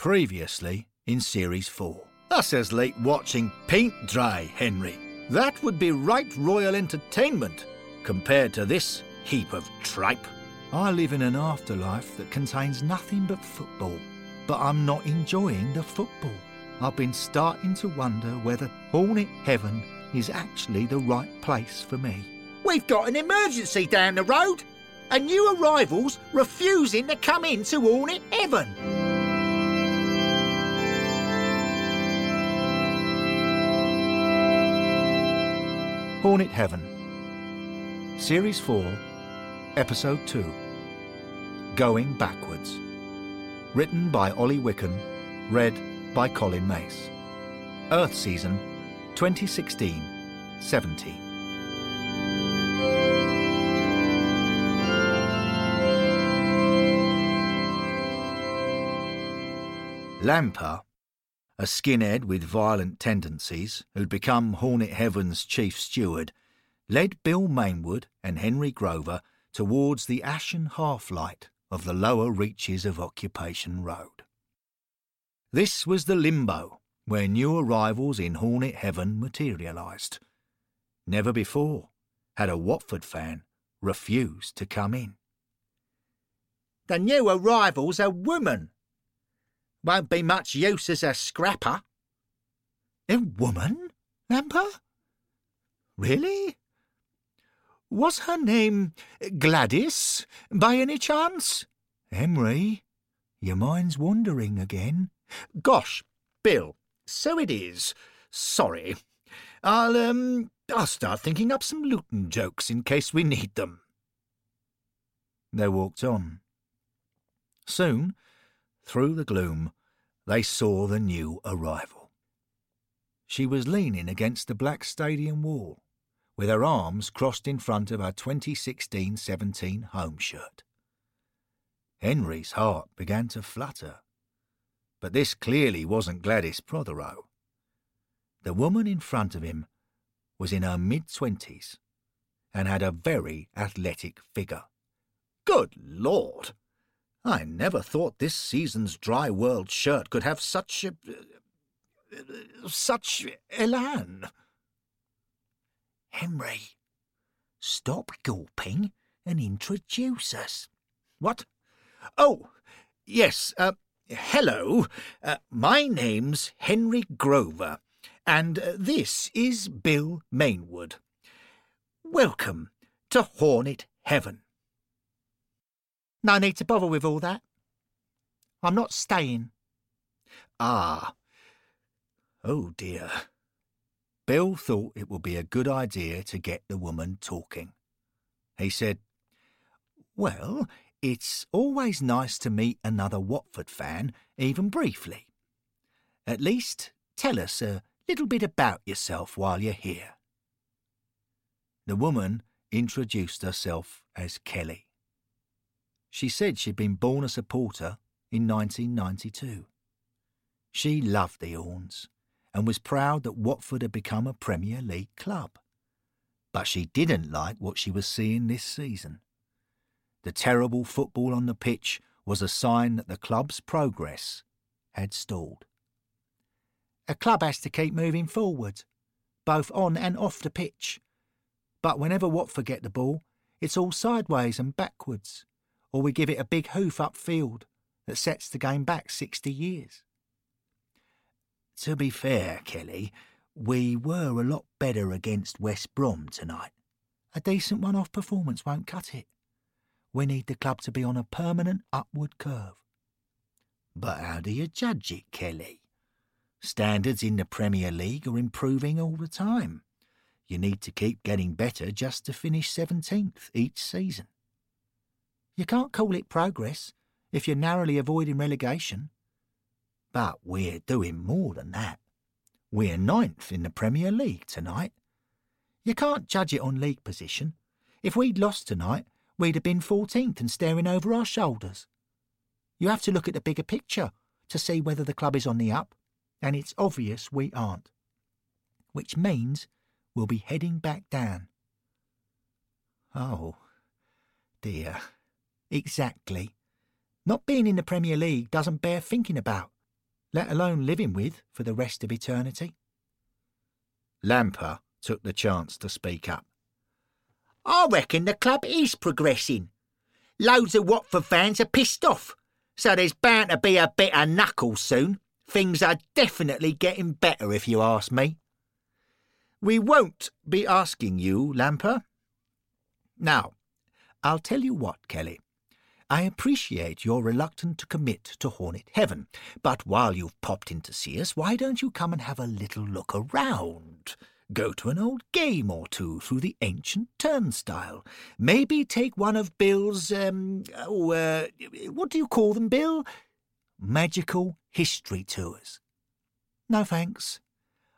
Previously in Series 4. Us as late watching paint dry, Henry. That would be right royal entertainment compared to this heap of tripe. I live in an afterlife that contains nothing but football, but I'm not enjoying the football. I've been starting to wonder whether Hornet Heaven is actually the right place for me. We've got an emergency down the road. A new arrival's refusing to come into Hornet Heaven. Hornet Heaven. Series 4, Episode 2 Going Backwards. Written by Ollie Wicken, read by Colin Mace. Earth Season 2016 17. Lamper, a skinhead with violent tendencies who'd become Hornet Heaven's chief steward, led Bill Mainwood and Henry Grover towards the ashen half-light of the lower reaches of Occupation Road. This was the limbo where new arrivals in Hornet Heaven materialised. Never before had a Watford fan refused to come in. The new arrival's a woman. Won't be much use as a scrapper. A woman, Lamper? Really? Was her name Gladys, by any chance? Henry, your mind's wandering again. Gosh, Bill, so it is. Sorry. I'll, um, I'll start thinking up some Luton jokes in case we need them. They walked on. Soon, through the gloom, they saw the new arrival. She was leaning against the black stadium wall, with her arms crossed in front of her 2016 17 home shirt. Henry's heart began to flutter. But this clearly wasn't Gladys Prothero. The woman in front of him was in her mid twenties and had a very athletic figure. Good Lord! I never thought this season's Dryworld shirt could have such a. such elan. Henry, stop gulping and introduce us. What? Oh, yes, uh, hello. Uh, my name's Henry Grover, and uh, this is Bill Mainwood. Welcome to Hornet Heaven. No need to bother with all that. I'm not staying. Ah. Oh dear. Bill thought it would be a good idea to get the woman talking. He said, Well, it's always nice to meet another Watford fan, even briefly. At least tell us a little bit about yourself while you're here. The woman introduced herself as Kelly. She said she'd been born a supporter in 1992. She loved the Horns and was proud that Watford had become a Premier League club. But she didn't like what she was seeing this season. The terrible football on the pitch was a sign that the club's progress had stalled. A club has to keep moving forward, both on and off the pitch. But whenever Watford get the ball, it's all sideways and backwards or we give it a big hoof upfield that sets the game back 60 years. To be fair, Kelly, we were a lot better against West Brom tonight. A decent one off performance won't cut it. We need the club to be on a permanent upward curve. But how do you judge it, Kelly? Standards in the Premier League are improving all the time. You need to keep getting better just to finish 17th each season. You can't call it progress if you're narrowly avoiding relegation. But we're doing more than that. We're ninth in the Premier League tonight. You can't judge it on league position. If we'd lost tonight, we'd have been 14th and staring over our shoulders. You have to look at the bigger picture to see whether the club is on the up, and it's obvious we aren't. Which means we'll be heading back down. Oh, dear. Exactly. Not being in the Premier League doesn't bear thinking about. let alone living with for the rest of eternity. Lamper took the chance to speak up. I reckon the club is progressing. Loads of Watford fans are pissed off, so there's bound to be a bit of knuckle soon. Things are definitely getting better, if you ask me. We won't be asking you, Lamper. Now, I'll tell you what, Kelly. I appreciate you're reluctant to commit to Hornet Heaven, but while you've popped in to see us, why don't you come and have a little look around? Go to an old game or two through the ancient turnstile. Maybe take one of Bill's, um, oh, uh, what do you call them, Bill? Magical history tours. No thanks.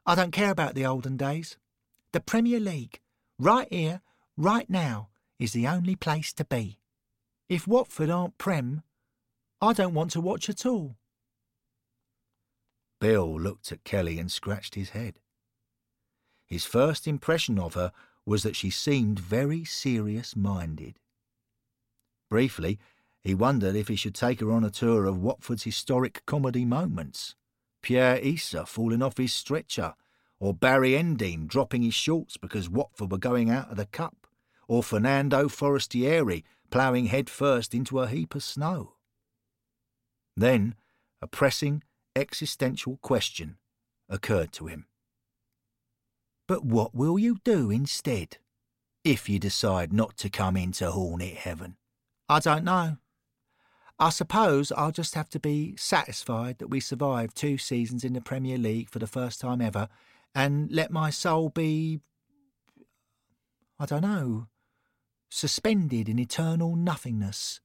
I don't care about the olden days. The Premier League, right here, right now, is the only place to be. If Watford aren't Prem, I don't want to watch at all. Bill looked at Kelly and scratched his head. His first impression of her was that she seemed very serious minded. Briefly, he wondered if he should take her on a tour of Watford's historic comedy moments. Pierre Issa falling off his stretcher, or Barry Endean dropping his shorts because Watford were going out of the cup, or Fernando Forestieri ploughing headfirst into a heap of snow. Then a pressing existential question occurred to him. But what will you do instead, if you decide not to come into Hornet Heaven? I don't know. I suppose I'll just have to be satisfied that we survived two seasons in the Premier League for the first time ever and let my soul be. I don't know. Suspended in eternal nothingness.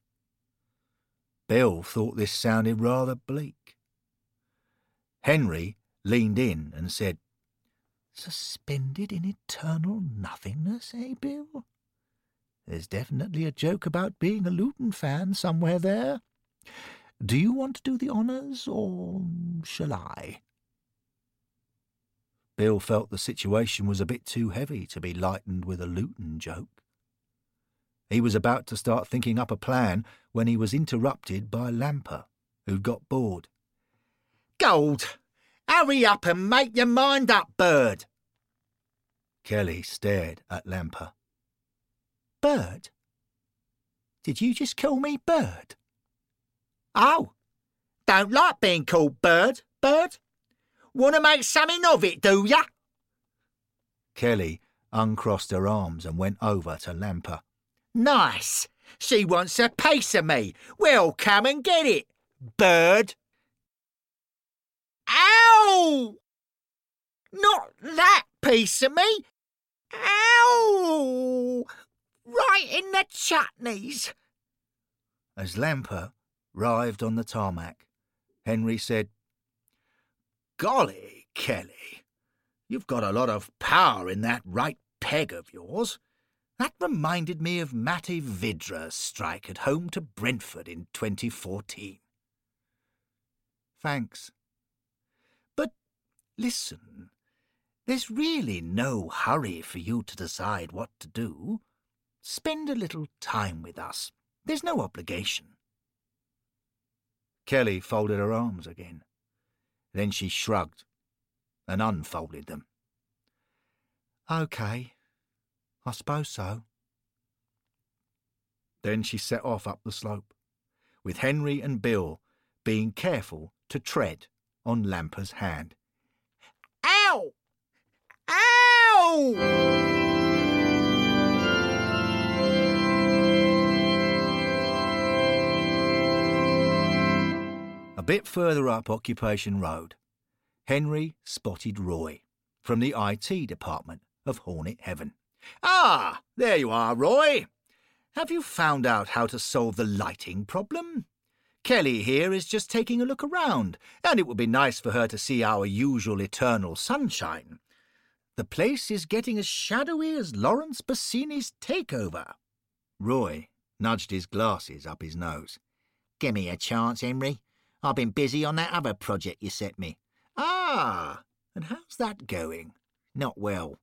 Bill thought this sounded rather bleak. Henry leaned in and said, Suspended in eternal nothingness, eh, Bill? There's definitely a joke about being a Luton fan somewhere there. Do you want to do the honours, or shall I? Bill felt the situation was a bit too heavy to be lightened with a Luton joke. He was about to start thinking up a plan when he was interrupted by Lamper, who'd got bored. Gold! Hurry up and make your mind up, bird. Kelly stared at Lamper. Bird? Did you just call me Bird? Oh, don't like being called Bird, Bird? Want to make something of it, do ya? Kelly uncrossed her arms and went over to Lamper. Nice. She wants a piece of me. Well, come and get it, bird. Ow! Not that piece of me. Ow! Right in the chutneys. As Lamper writhed on the tarmac, Henry said, Golly, Kelly, you've got a lot of power in that right peg of yours. That reminded me of Matty Vydra's strike at home to Brentford in 2014. Thanks. But listen, there's really no hurry for you to decide what to do. Spend a little time with us. There's no obligation. Kelly folded her arms again. Then she shrugged and unfolded them. OK. I suppose so. Then she set off up the slope, with Henry and Bill being careful to tread on Lamper's hand. Ow! Ow! A bit further up Occupation Road, Henry spotted Roy from the IT department of Hornet Heaven. Ah, there you are, Roy. Have you found out how to solve the lighting problem? Kelly here is just taking a look around, and it would be nice for her to see our usual eternal sunshine. The place is getting as shadowy as Laurence Bassini's takeover. Roy nudged his glasses up his nose. Give me a chance, Henry. I've been busy on that other project you set me. Ah, and how's that going? Not well.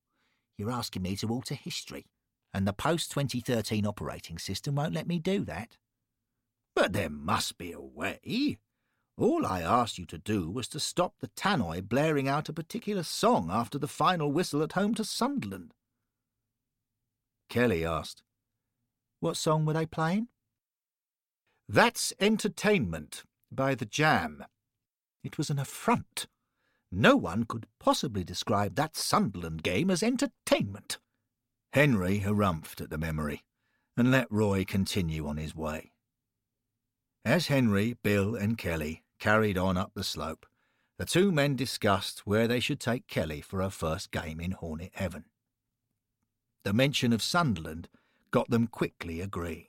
You're asking me to alter history, and the post 2013 operating system won't let me do that. But there must be a way. All I asked you to do was to stop the tannoy blaring out a particular song after the final whistle at home to Sunderland. Kelly asked, What song were they playing? That's Entertainment by The Jam. It was an affront. No one could possibly describe that Sunderland game as entertainment. Henry harumphed at the memory and let Roy continue on his way. As Henry, Bill, and Kelly carried on up the slope, the two men discussed where they should take Kelly for her first game in Hornet Heaven. The mention of Sunderland got them quickly agreeing.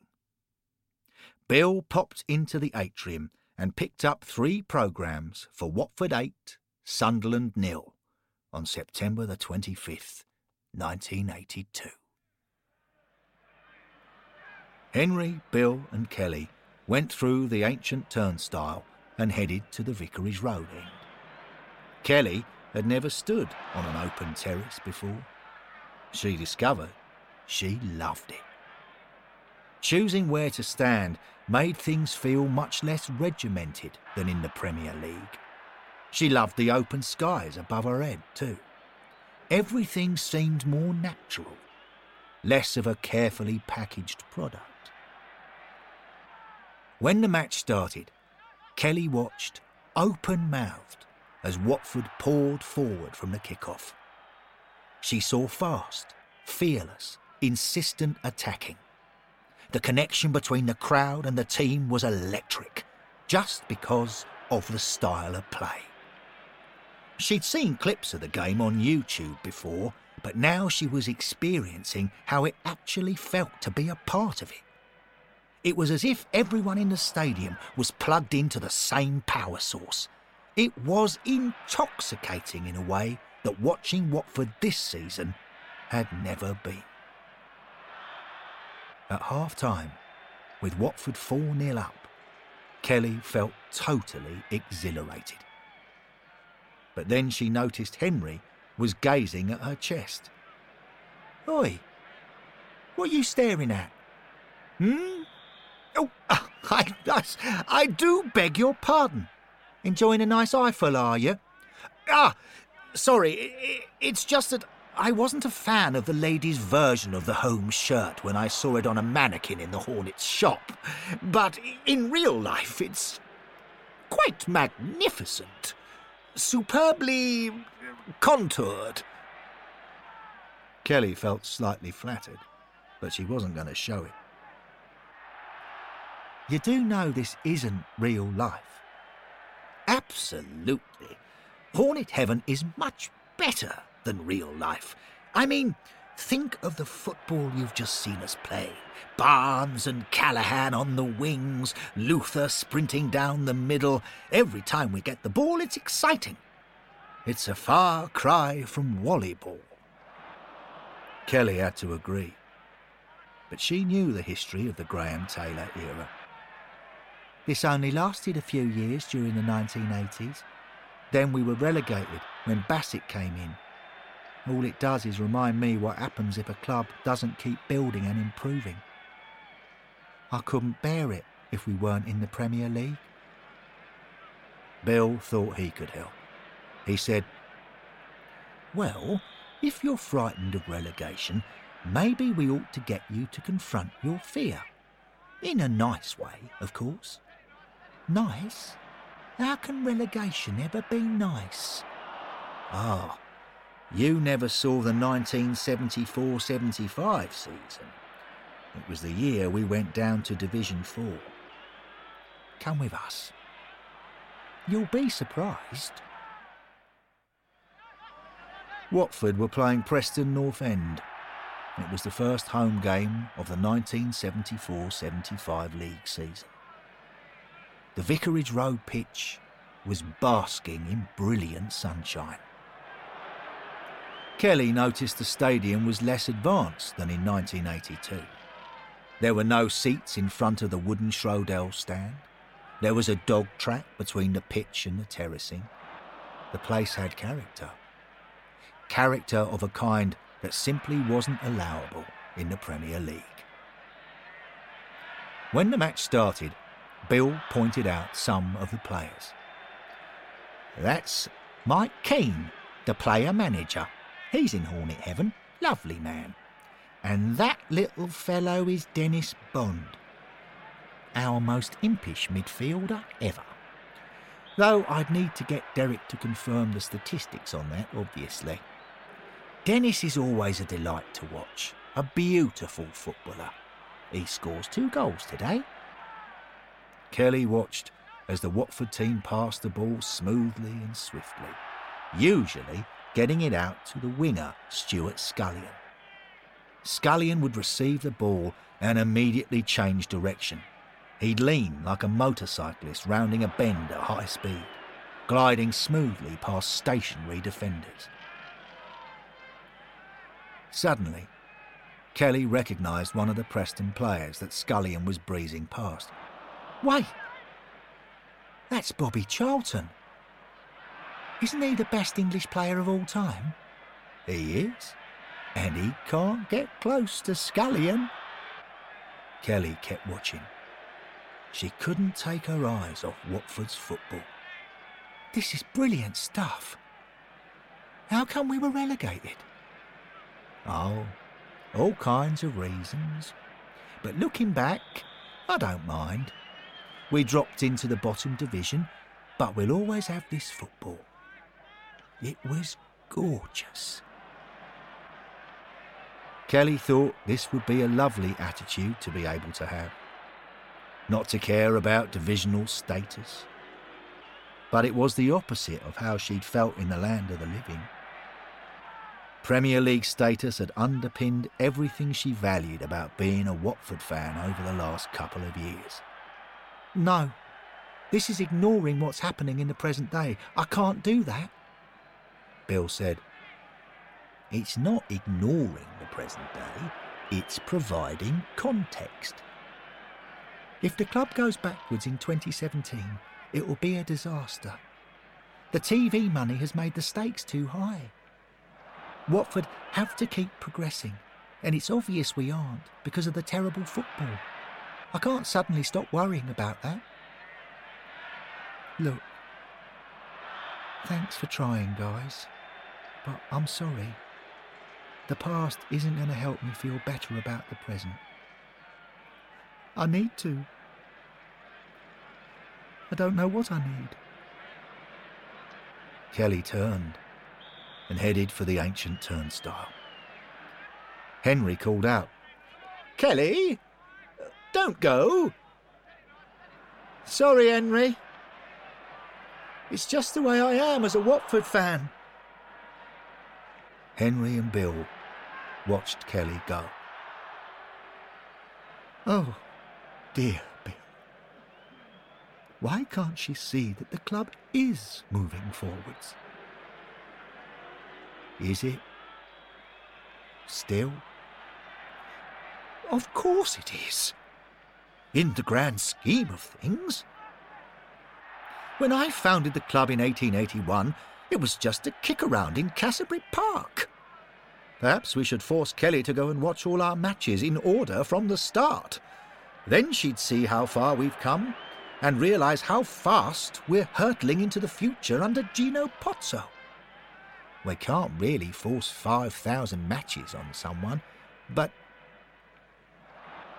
Bill popped into the atrium and picked up three programmes for Watford 8, Sunderland nil on September the 25th, 1982. Henry, Bill, and Kelly went through the ancient turnstile and headed to the Vicarage Road end. Kelly had never stood on an open terrace before. She discovered she loved it. Choosing where to stand made things feel much less regimented than in the Premier League. She loved the open skies above her head, too. Everything seemed more natural, less of a carefully packaged product. When the match started, Kelly watched, open mouthed, as Watford poured forward from the kick-off. She saw fast, fearless, insistent attacking. The connection between the crowd and the team was electric, just because of the style of play. She'd seen clips of the game on YouTube before, but now she was experiencing how it actually felt to be a part of it. It was as if everyone in the stadium was plugged into the same power source. It was intoxicating in a way that watching Watford this season had never been. At half time, with Watford 4 0 up, Kelly felt totally exhilarated. But then she noticed Henry was gazing at her chest. Oi, what are you staring at? Hmm? Oh, I, I, I do beg your pardon. Enjoying a nice eyeful, are you? Ah, sorry, it's just that I wasn't a fan of the lady's version of the home shirt when I saw it on a mannequin in the Hornets shop. But in real life, it's quite magnificent. Superbly contoured. Kelly felt slightly flattered, but she wasn't going to show it. You do know this isn't real life. Absolutely. Hornet Heaven is much better than real life. I mean, think of the football you've just seen us play. Barnes and Callaghan on the wings, Luther sprinting down the middle. Every time we get the ball, it's exciting. It's a far cry from volleyball. Kelly had to agree. But she knew the history of the Graham Taylor era. This only lasted a few years during the 1980s. Then we were relegated when Bassett came in. All it does is remind me what happens if a club doesn't keep building and improving. I couldn't bear it if we weren't in the Premier League. Bill thought he could help. He said, Well, if you're frightened of relegation, maybe we ought to get you to confront your fear. In a nice way, of course. Nice? How can relegation ever be nice? Ah, you never saw the 1974 75 season. It was the year we went down to Division 4. Come with us. You'll be surprised. Watford were playing Preston North End. It was the first home game of the 1974 75 league season. The Vicarage Road pitch was basking in brilliant sunshine. Kelly noticed the stadium was less advanced than in 1982. There were no seats in front of the wooden Shrodells stand. There was a dog track between the pitch and the terracing. The place had character. Character of a kind that simply wasn't allowable in the Premier League. When the match started, Bill pointed out some of the players. That's Mike Keen, the player manager. He's in Hornet Heaven. Lovely man. And that little fellow is Dennis Bond, our most impish midfielder ever. Though I'd need to get Derek to confirm the statistics on that, obviously. Dennis is always a delight to watch, a beautiful footballer. He scores two goals today. Kelly watched as the Watford team passed the ball smoothly and swiftly, usually getting it out to the winger, Stuart Scullion. Scullion would receive the ball and immediately change direction. He'd lean like a motorcyclist rounding a bend at high speed, gliding smoothly past stationary defenders. Suddenly, Kelly recognised one of the Preston players that Scullion was breezing past. Wait! That's Bobby Charlton. Isn't he the best English player of all time? He is, and he can't get close to Scullion. Kelly kept watching. She couldn't take her eyes off Watford's football. This is brilliant stuff. How come we were relegated? Oh, all kinds of reasons. But looking back, I don't mind. We dropped into the bottom division, but we'll always have this football. It was gorgeous. Kelly thought this would be a lovely attitude to be able to have. Not to care about divisional status. But it was the opposite of how she'd felt in the land of the living. Premier League status had underpinned everything she valued about being a Watford fan over the last couple of years. No, this is ignoring what's happening in the present day. I can't do that. Bill said, It's not ignoring the present day, it's providing context. If the club goes backwards in 2017, it will be a disaster. The TV money has made the stakes too high. Watford have to keep progressing, and it's obvious we aren't because of the terrible football. I can't suddenly stop worrying about that. Look, thanks for trying, guys, but I'm sorry. The past isn't going to help me feel better about the present. I need to. I don't know what I need. Kelly turned and headed for the ancient turnstile. Henry called out, Kelly, don't go. Sorry, Henry. It's just the way I am as a Watford fan. Henry and Bill watched Kelly go. Oh, dear Bill. Why can't she see that the club is moving forwards? Is it? Still? Of course it is. In the grand scheme of things. When I founded the club in 1881, it was just a kick around in Cassiobury Park. Perhaps we should force Kelly to go and watch all our matches in order from the start. Then she'd see how far we've come and realise how fast we're hurtling into the future under Gino Pozzo. We can't really force 5,000 matches on someone, but.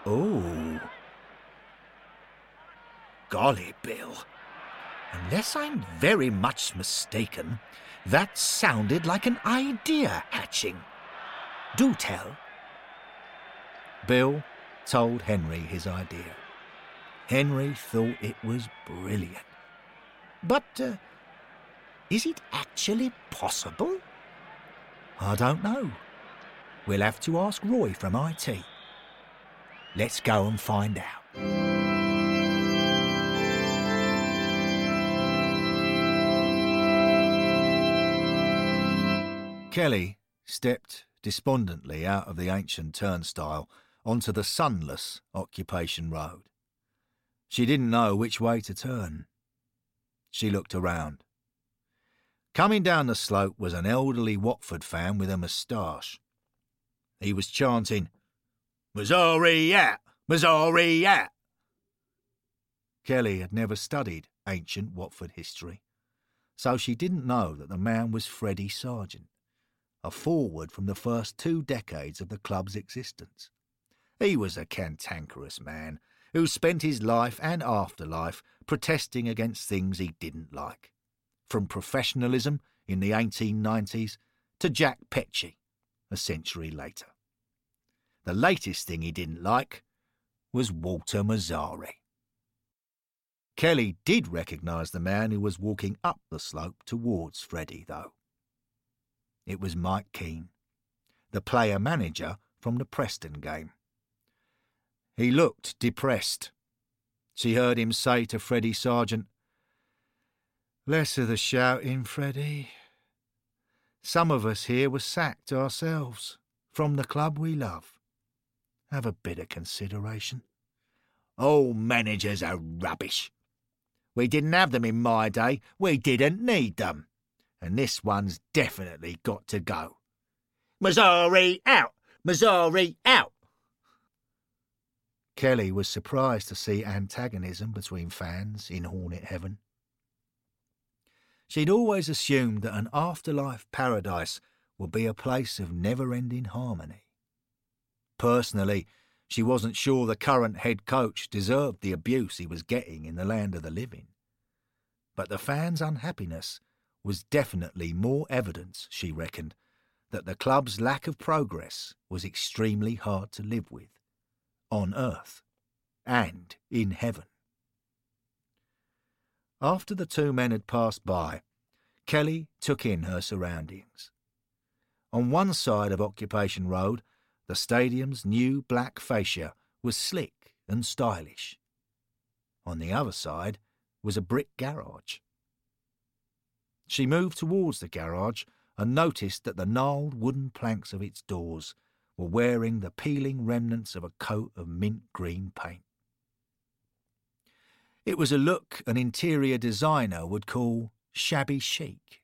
Oh. Golly, Bill. Unless I'm very much mistaken, that sounded like an idea hatching. Do tell. Bill told Henry his idea. Henry thought it was brilliant. But uh, is it actually possible? I don't know. We'll have to ask Roy from IT. Let's go and find out. Kelly stepped despondently out of the ancient turnstile onto the sunless Occupation Road. She didn't know which way to turn. She looked around. Coming down the slope was an elderly Watford fan with a moustache. He was chanting, Mazzarri out! Mazzarri out! Kelly had never studied ancient Watford history, so she didn't know that the man was Freddie Sargent, a forward from the first two decades of the club's existence. He was a cantankerous man who spent his life and afterlife protesting against things he didn't like, from professionalism in the 1890s to Jack Petchey a century later. The latest thing he didn't like was Walter Mazzarri. Kelly did recognise the man who was walking up the slope towards Freddie, though. It was Mike Keen, the player manager from the Preston game. He looked depressed. She heard him say to Freddie Sargent, Less of the shouting, Freddie. Some of us here were sacked ourselves from the club we love. Have a bit of consideration. All managers are rubbish. We didn't have them in my day. We didn't need them. And this one's definitely got to go. Mazzarri out! Mazzarri out! Kelly was surprised to see antagonism between fans in Hornet Heaven. She'd always assumed that an afterlife paradise would be a place of never ending harmony. Personally, she wasn't sure the current head coach deserved the abuse he was getting in the land of the living. But the fans' unhappiness was definitely more evidence, she reckoned, that the club's lack of progress was extremely hard to live with on earth and in heaven. After the two men had passed by, Kelly took in her surroundings. On one side of Occupation Road, the stadium's new black fascia was slick and stylish. On the other side was a brick garage. She moved towards the garage and noticed that the gnarled wooden planks of its doors were wearing the peeling remnants of a coat of mint green paint. It was a look an interior designer would call shabby chic.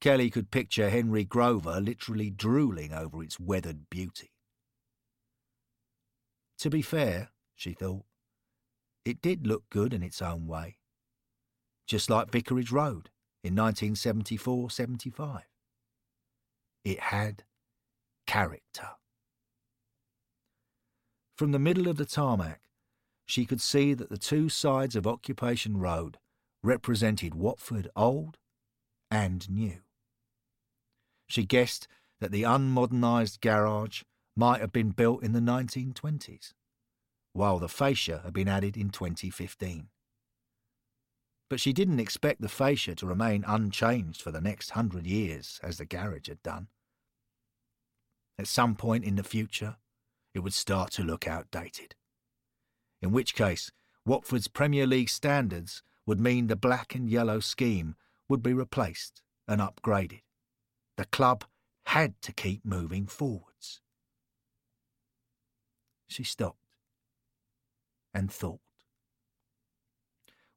Kelly could picture Henry Grover literally drooling over its weathered beauty. To be fair, she thought, it did look good in its own way, just like Vicarage Road in 1974 75. It had character. From the middle of the tarmac, she could see that the two sides of Occupation Road represented Watford old and new. She guessed that the unmodernised garage might have been built in the 1920s, while the fascia had been added in 2015. But she didn't expect the fascia to remain unchanged for the next hundred years as the garage had done. At some point in the future, it would start to look outdated. In which case, Watford's Premier League standards would mean the black and yellow scheme would be replaced and upgraded. The club had to keep moving forwards. She stopped and thought.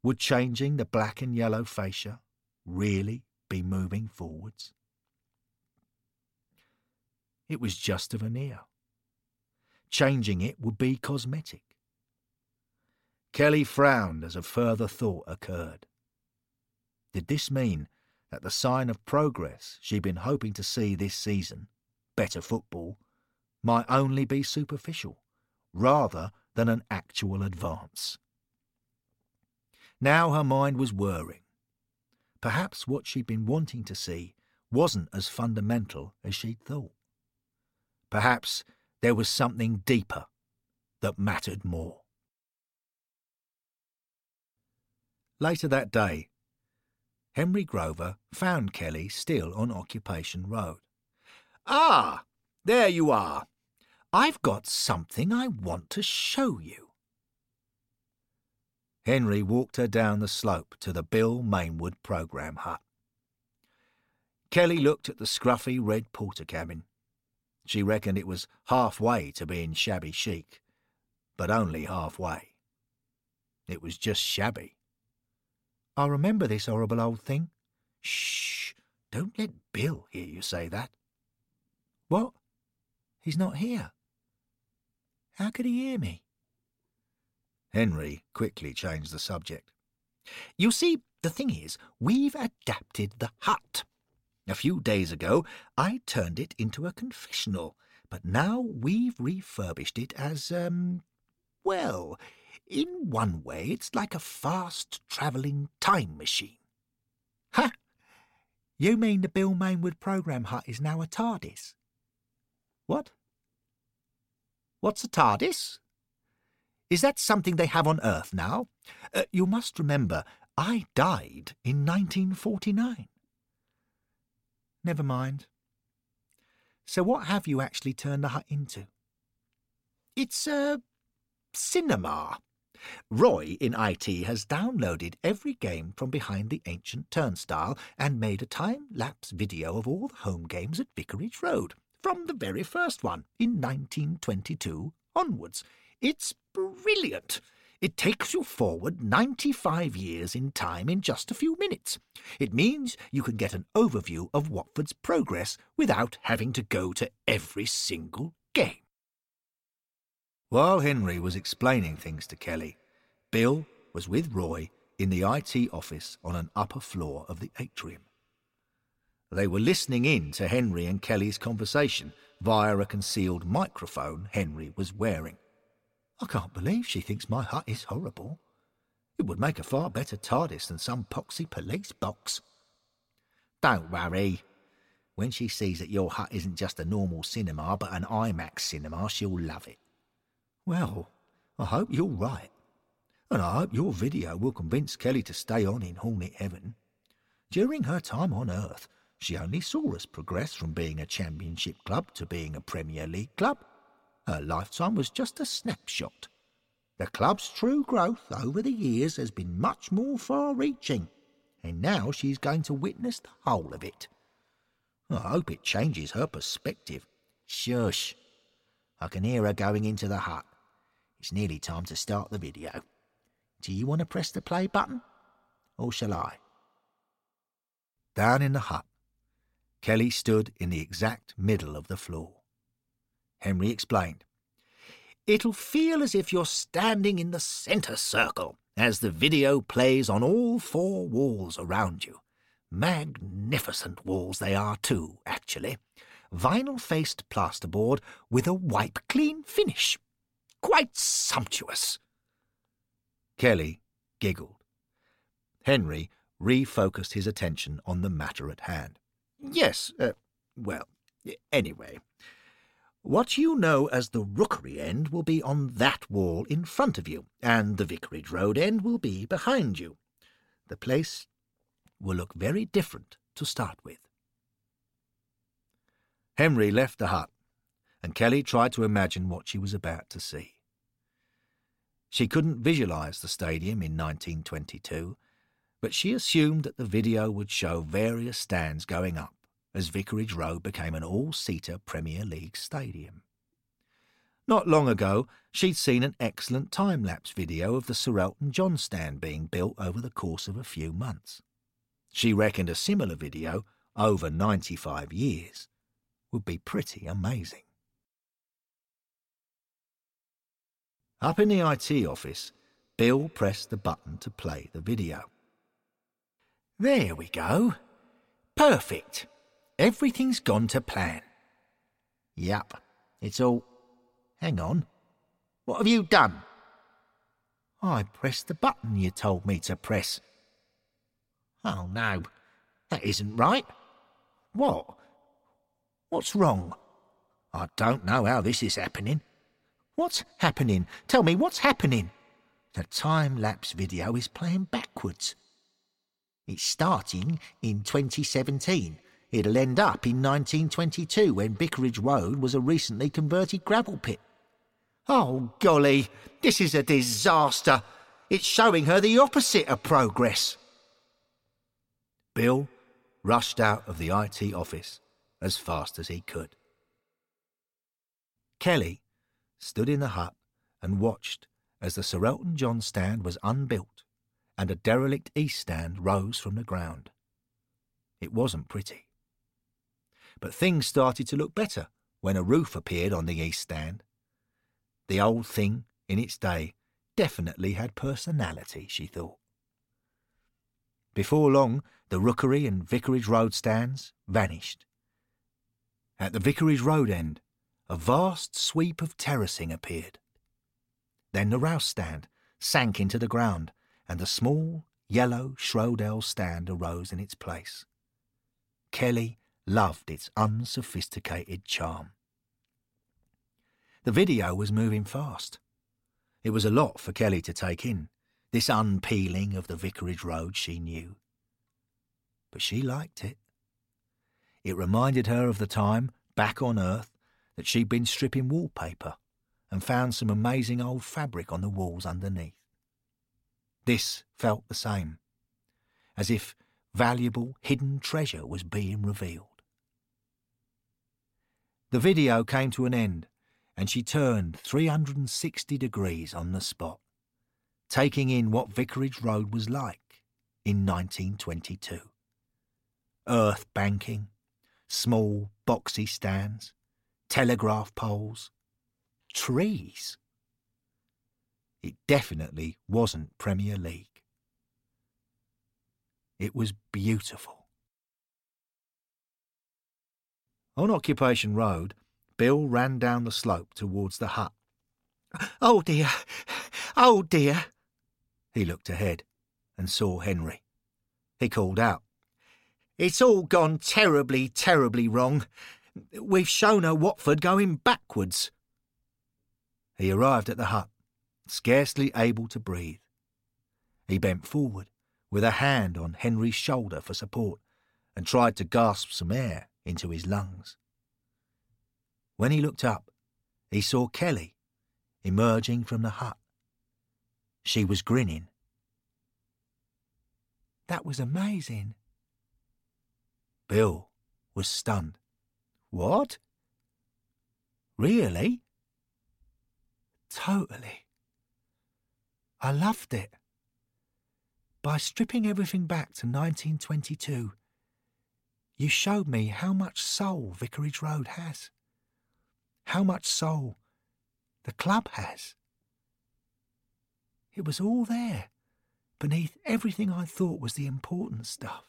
Would changing the black and yellow fascia really be moving forwards? It was just a veneer. Changing it would be cosmetic. Kelly frowned as a further thought occurred. Did this mean that the sign of progress she'd been hoping to see this season, better football, might only be superficial, rather than an actual advance? Now her mind was whirring. Perhaps what she'd been wanting to see wasn't as fundamental as she'd thought. Perhaps there was something deeper that mattered more. Later that day, Henry Grover found Kelly still on Occupation Road. Ah, there you are. I've got something I want to show you. Henry walked her down the slope to the Bill Mainwood programme hut. Kelly looked at the scruffy red Portakabin. She reckoned it was halfway to being shabby chic, but only halfway. It was just shabby. I remember this horrible old thing. Shh! Don't let Bill hear you say that. What? He's not here. How could he hear me? Henry quickly changed the subject. You see, the thing is, we've adapted the hut. A few days ago, I turned it into a confessional, but now we've refurbished it as, um, well, in one way, it's like a fast travelling time machine. Ha! You mean the Bill Mainwood program hut is now a TARDIS? What? What's a TARDIS? Is that something they have on Earth now? Uh, you must remember, I died in 1949. Never mind. So what have you actually turned the hut into? It's a cinema. Roy in IT has downloaded every game from behind the ancient turnstile and made a time-lapse video of all the home games at Vicarage Road, from the very first one in 1922 onwards. It's brilliant. It takes you forward 95 years in time in just a few minutes. It means you can get an overview of Watford's progress without having to go to every single game. While Henry was explaining things to Kelly, Bill was with Roy in the IT office on an upper floor of the atrium. They were listening in to Henry and Kelly's conversation via a concealed microphone Henry was wearing. I can't believe she thinks my hut is horrible. It would make a far better TARDIS than some poxy police box. Don't worry. When she sees that your hut isn't just a normal cinema but an IMAX cinema, she'll love it. Well, I hope you're right. And I hope your video will convince Kelly to stay on in Hornet Heaven. During her time on Earth, she only saw us progress from being a championship club to being a Premier League club. Her lifetime was just a snapshot. The club's true growth over the years has been much more far reaching, and now she's going to witness the whole of it. I hope it changes her perspective. Shush. I can hear her going into the hut. It's nearly time to start the video. Do you want to press the play button? Or shall I? Down in the hut, Kelly stood in the exact middle of the floor. Henry explained. It'll feel as if you're standing in the centre circle as the video plays on all four walls around you. Magnificent walls they are, too, actually. Vinyl faced plasterboard with a wipe clean finish. Quite sumptuous. Kelly giggled. Henry refocused his attention on the matter at hand. Yes, uh, well, anyway, what you know as the rookery end will be on that wall in front of you, and the Vicarage Road end will be behind you. The place will look very different to start with. Henry left the hut, and Kelly tried to imagine what she was about to see. She couldn't visualize the stadium in 1922, but she assumed that the video would show various stands going up as Vicarage Road became an all-seater Premier League stadium. Not long ago, she'd seen an excellent time-lapse video of the Sir Elton John stand being built over the course of a few months. She reckoned a similar video, over 95 years, would be pretty amazing. Up in the IT office, Bill pressed the button to play the video. There we go. Perfect. Everything's gone to plan. Yup, it's all. Hang on. What have you done? I pressed the button you told me to press. Oh no, that isn't right. What? What's wrong? I don't know how this is happening. What's happening? Tell me what's happening. The time lapse video is playing backwards. It's starting in 2017 It'll end up in 1922 when Vicarage Road was a recently converted gravel pit. Oh, golly, this is a disaster. It's showing her the opposite of progress. Bill rushed out of the IT office as fast as he could. Kelly stood in the hut and watched as the Sir Elton John stand was unbuilt and a derelict east stand rose from the ground. It wasn't pretty. But things started to look better when a roof appeared on the east stand. The old thing, in its day, definitely had personality, she thought. Before long, the Rookery and Vicarage Road stands vanished. At the Vicarage Road end, a vast sweep of terracing appeared. Then the Rous stand sank into the ground, and the small, yellow Shrodells stand arose in its place. Kelly loved its unsophisticated charm. The video was moving fast. It was a lot for Kelly to take in, this unpeeling of the Vicarage Road she knew. But she liked it. It reminded her of the time, back on Earth, that she'd been stripping wallpaper and found some amazing old fabric on the walls underneath. This felt the same, as if valuable hidden treasure was being revealed. The video came to an end, and she turned 360 degrees on the spot, taking in what Vicarage Road was like in 1922. Earth banking, small boxy stands, telegraph poles, trees. It definitely wasn't Premier League. It was beautiful. On Occupation Road, Bill ran down the slope towards the hut. Oh dear! Oh dear! He looked ahead and saw Henry. He called out. It's all gone terribly, terribly wrong. We've shown her Watford going backwards. He arrived at the hut, scarcely able to breathe. He bent forward, with a hand on Henry's shoulder for support, and tried to gasp some air into his lungs. When he looked up, he saw Kelly emerging from the hut. She was grinning. That was amazing. Bill was stunned. What? Really? Totally. I loved it. By stripping everything back to 1922, you showed me how much soul Vicarage Road has. How much soul the club has. It was all there, beneath everything I thought was the important stuff.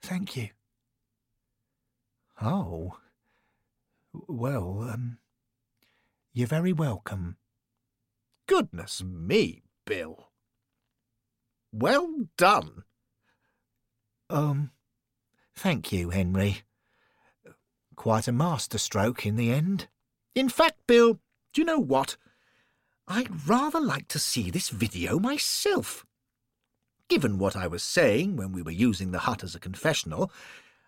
Thank you. Oh. Well, um, you're very welcome. Goodness me, Bill. Well done. Um, thank you, Henry. Quite a masterstroke in the end. In fact, Bill, do you know what? I'd rather like to see this video myself. Given what I was saying when we were using the hut as a confessional,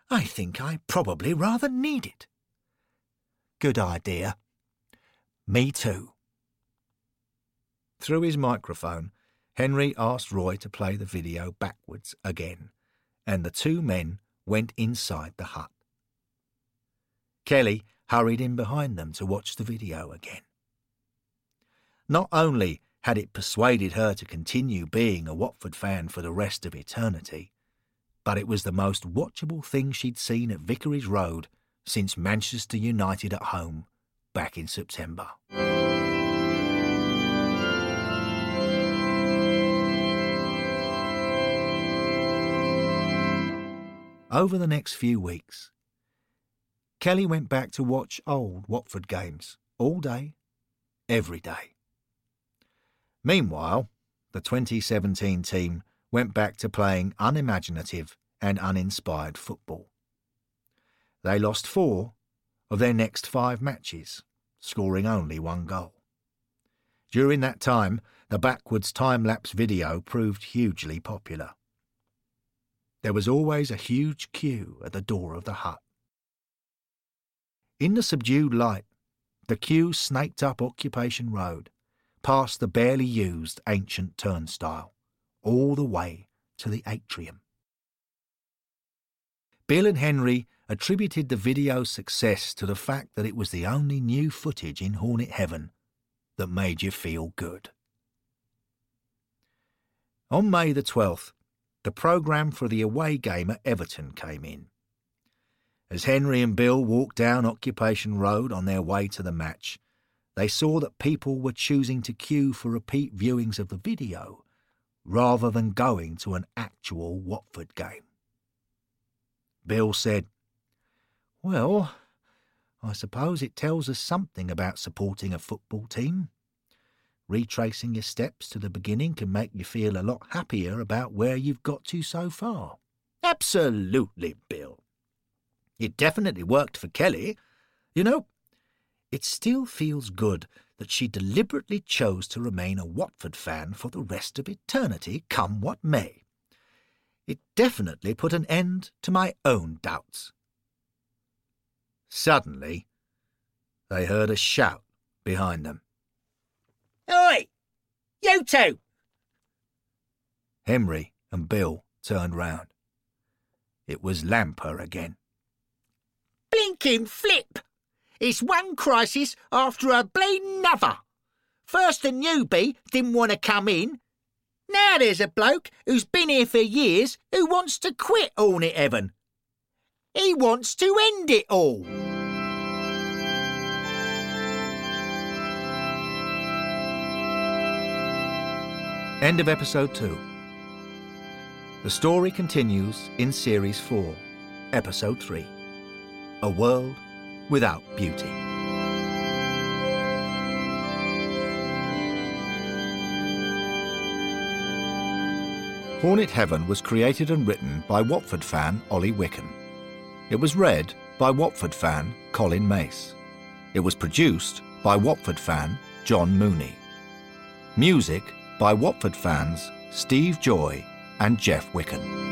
I think I probably rather need it. Good idea. Me too. Through his microphone, Henry asked Roy to play the video backwards again, and the two men went inside the hut. Kelly hurried in behind them to watch the video again. Not only had it persuaded her to continue being a Watford fan for the rest of eternity, but it was the most watchable thing she'd seen at Vicarage Road since Manchester United at home back in September. Over the next few weeks, Kelly went back to watch old Watford games all day, every day. Meanwhile, the 2017 team went back to playing unimaginative and uninspired football. They lost four of their next five matches, scoring only one goal. During that time, the backwards time lapse video proved hugely popular. There was always a huge queue at the door of the hut. In the subdued light, the queue snaked up Occupation Road, past the barely used ancient turnstile, all the way to the atrium. Bill and Henry attributed the video's success to the fact that it was the only new footage in Hornet Heaven that made you feel good. On May the 12th, the programme for the away game at Everton came in. As Henry and Bill walked down Occupation Road on their way to the match, they saw that people were choosing to queue for repeat viewings of the video rather than going to an actual Watford game. Bill said, Well, I suppose it tells us something about supporting a football team. Retracing your steps to the beginning can make you feel a lot happier about where you've got to so far. Absolutely, Bill. It definitely worked for Kelly. You know, it still feels good that she deliberately chose to remain a Watford fan for the rest of eternity, come what may. It definitely put an end to my own doubts. Suddenly, they heard a shout behind them. Oi! You two! Henry and Bill turned round. It was Lamper again. Blinking flip! It's one crisis after a bleeding another. First the newbie didn't want to come in. Now there's a bloke who's been here for years who wants to quit all Hornet Heaven. He wants to end it all. End of episode 2. The story continues in series 4, episode 3 A World Without Beauty. Hornet Heaven was created and written by Watford fan Ollie Wicken. It was read by Watford fan Colin Mace. It was produced by Watford fan John Mooney. Music by Watford fans Steve Joy and Jeff Wicken.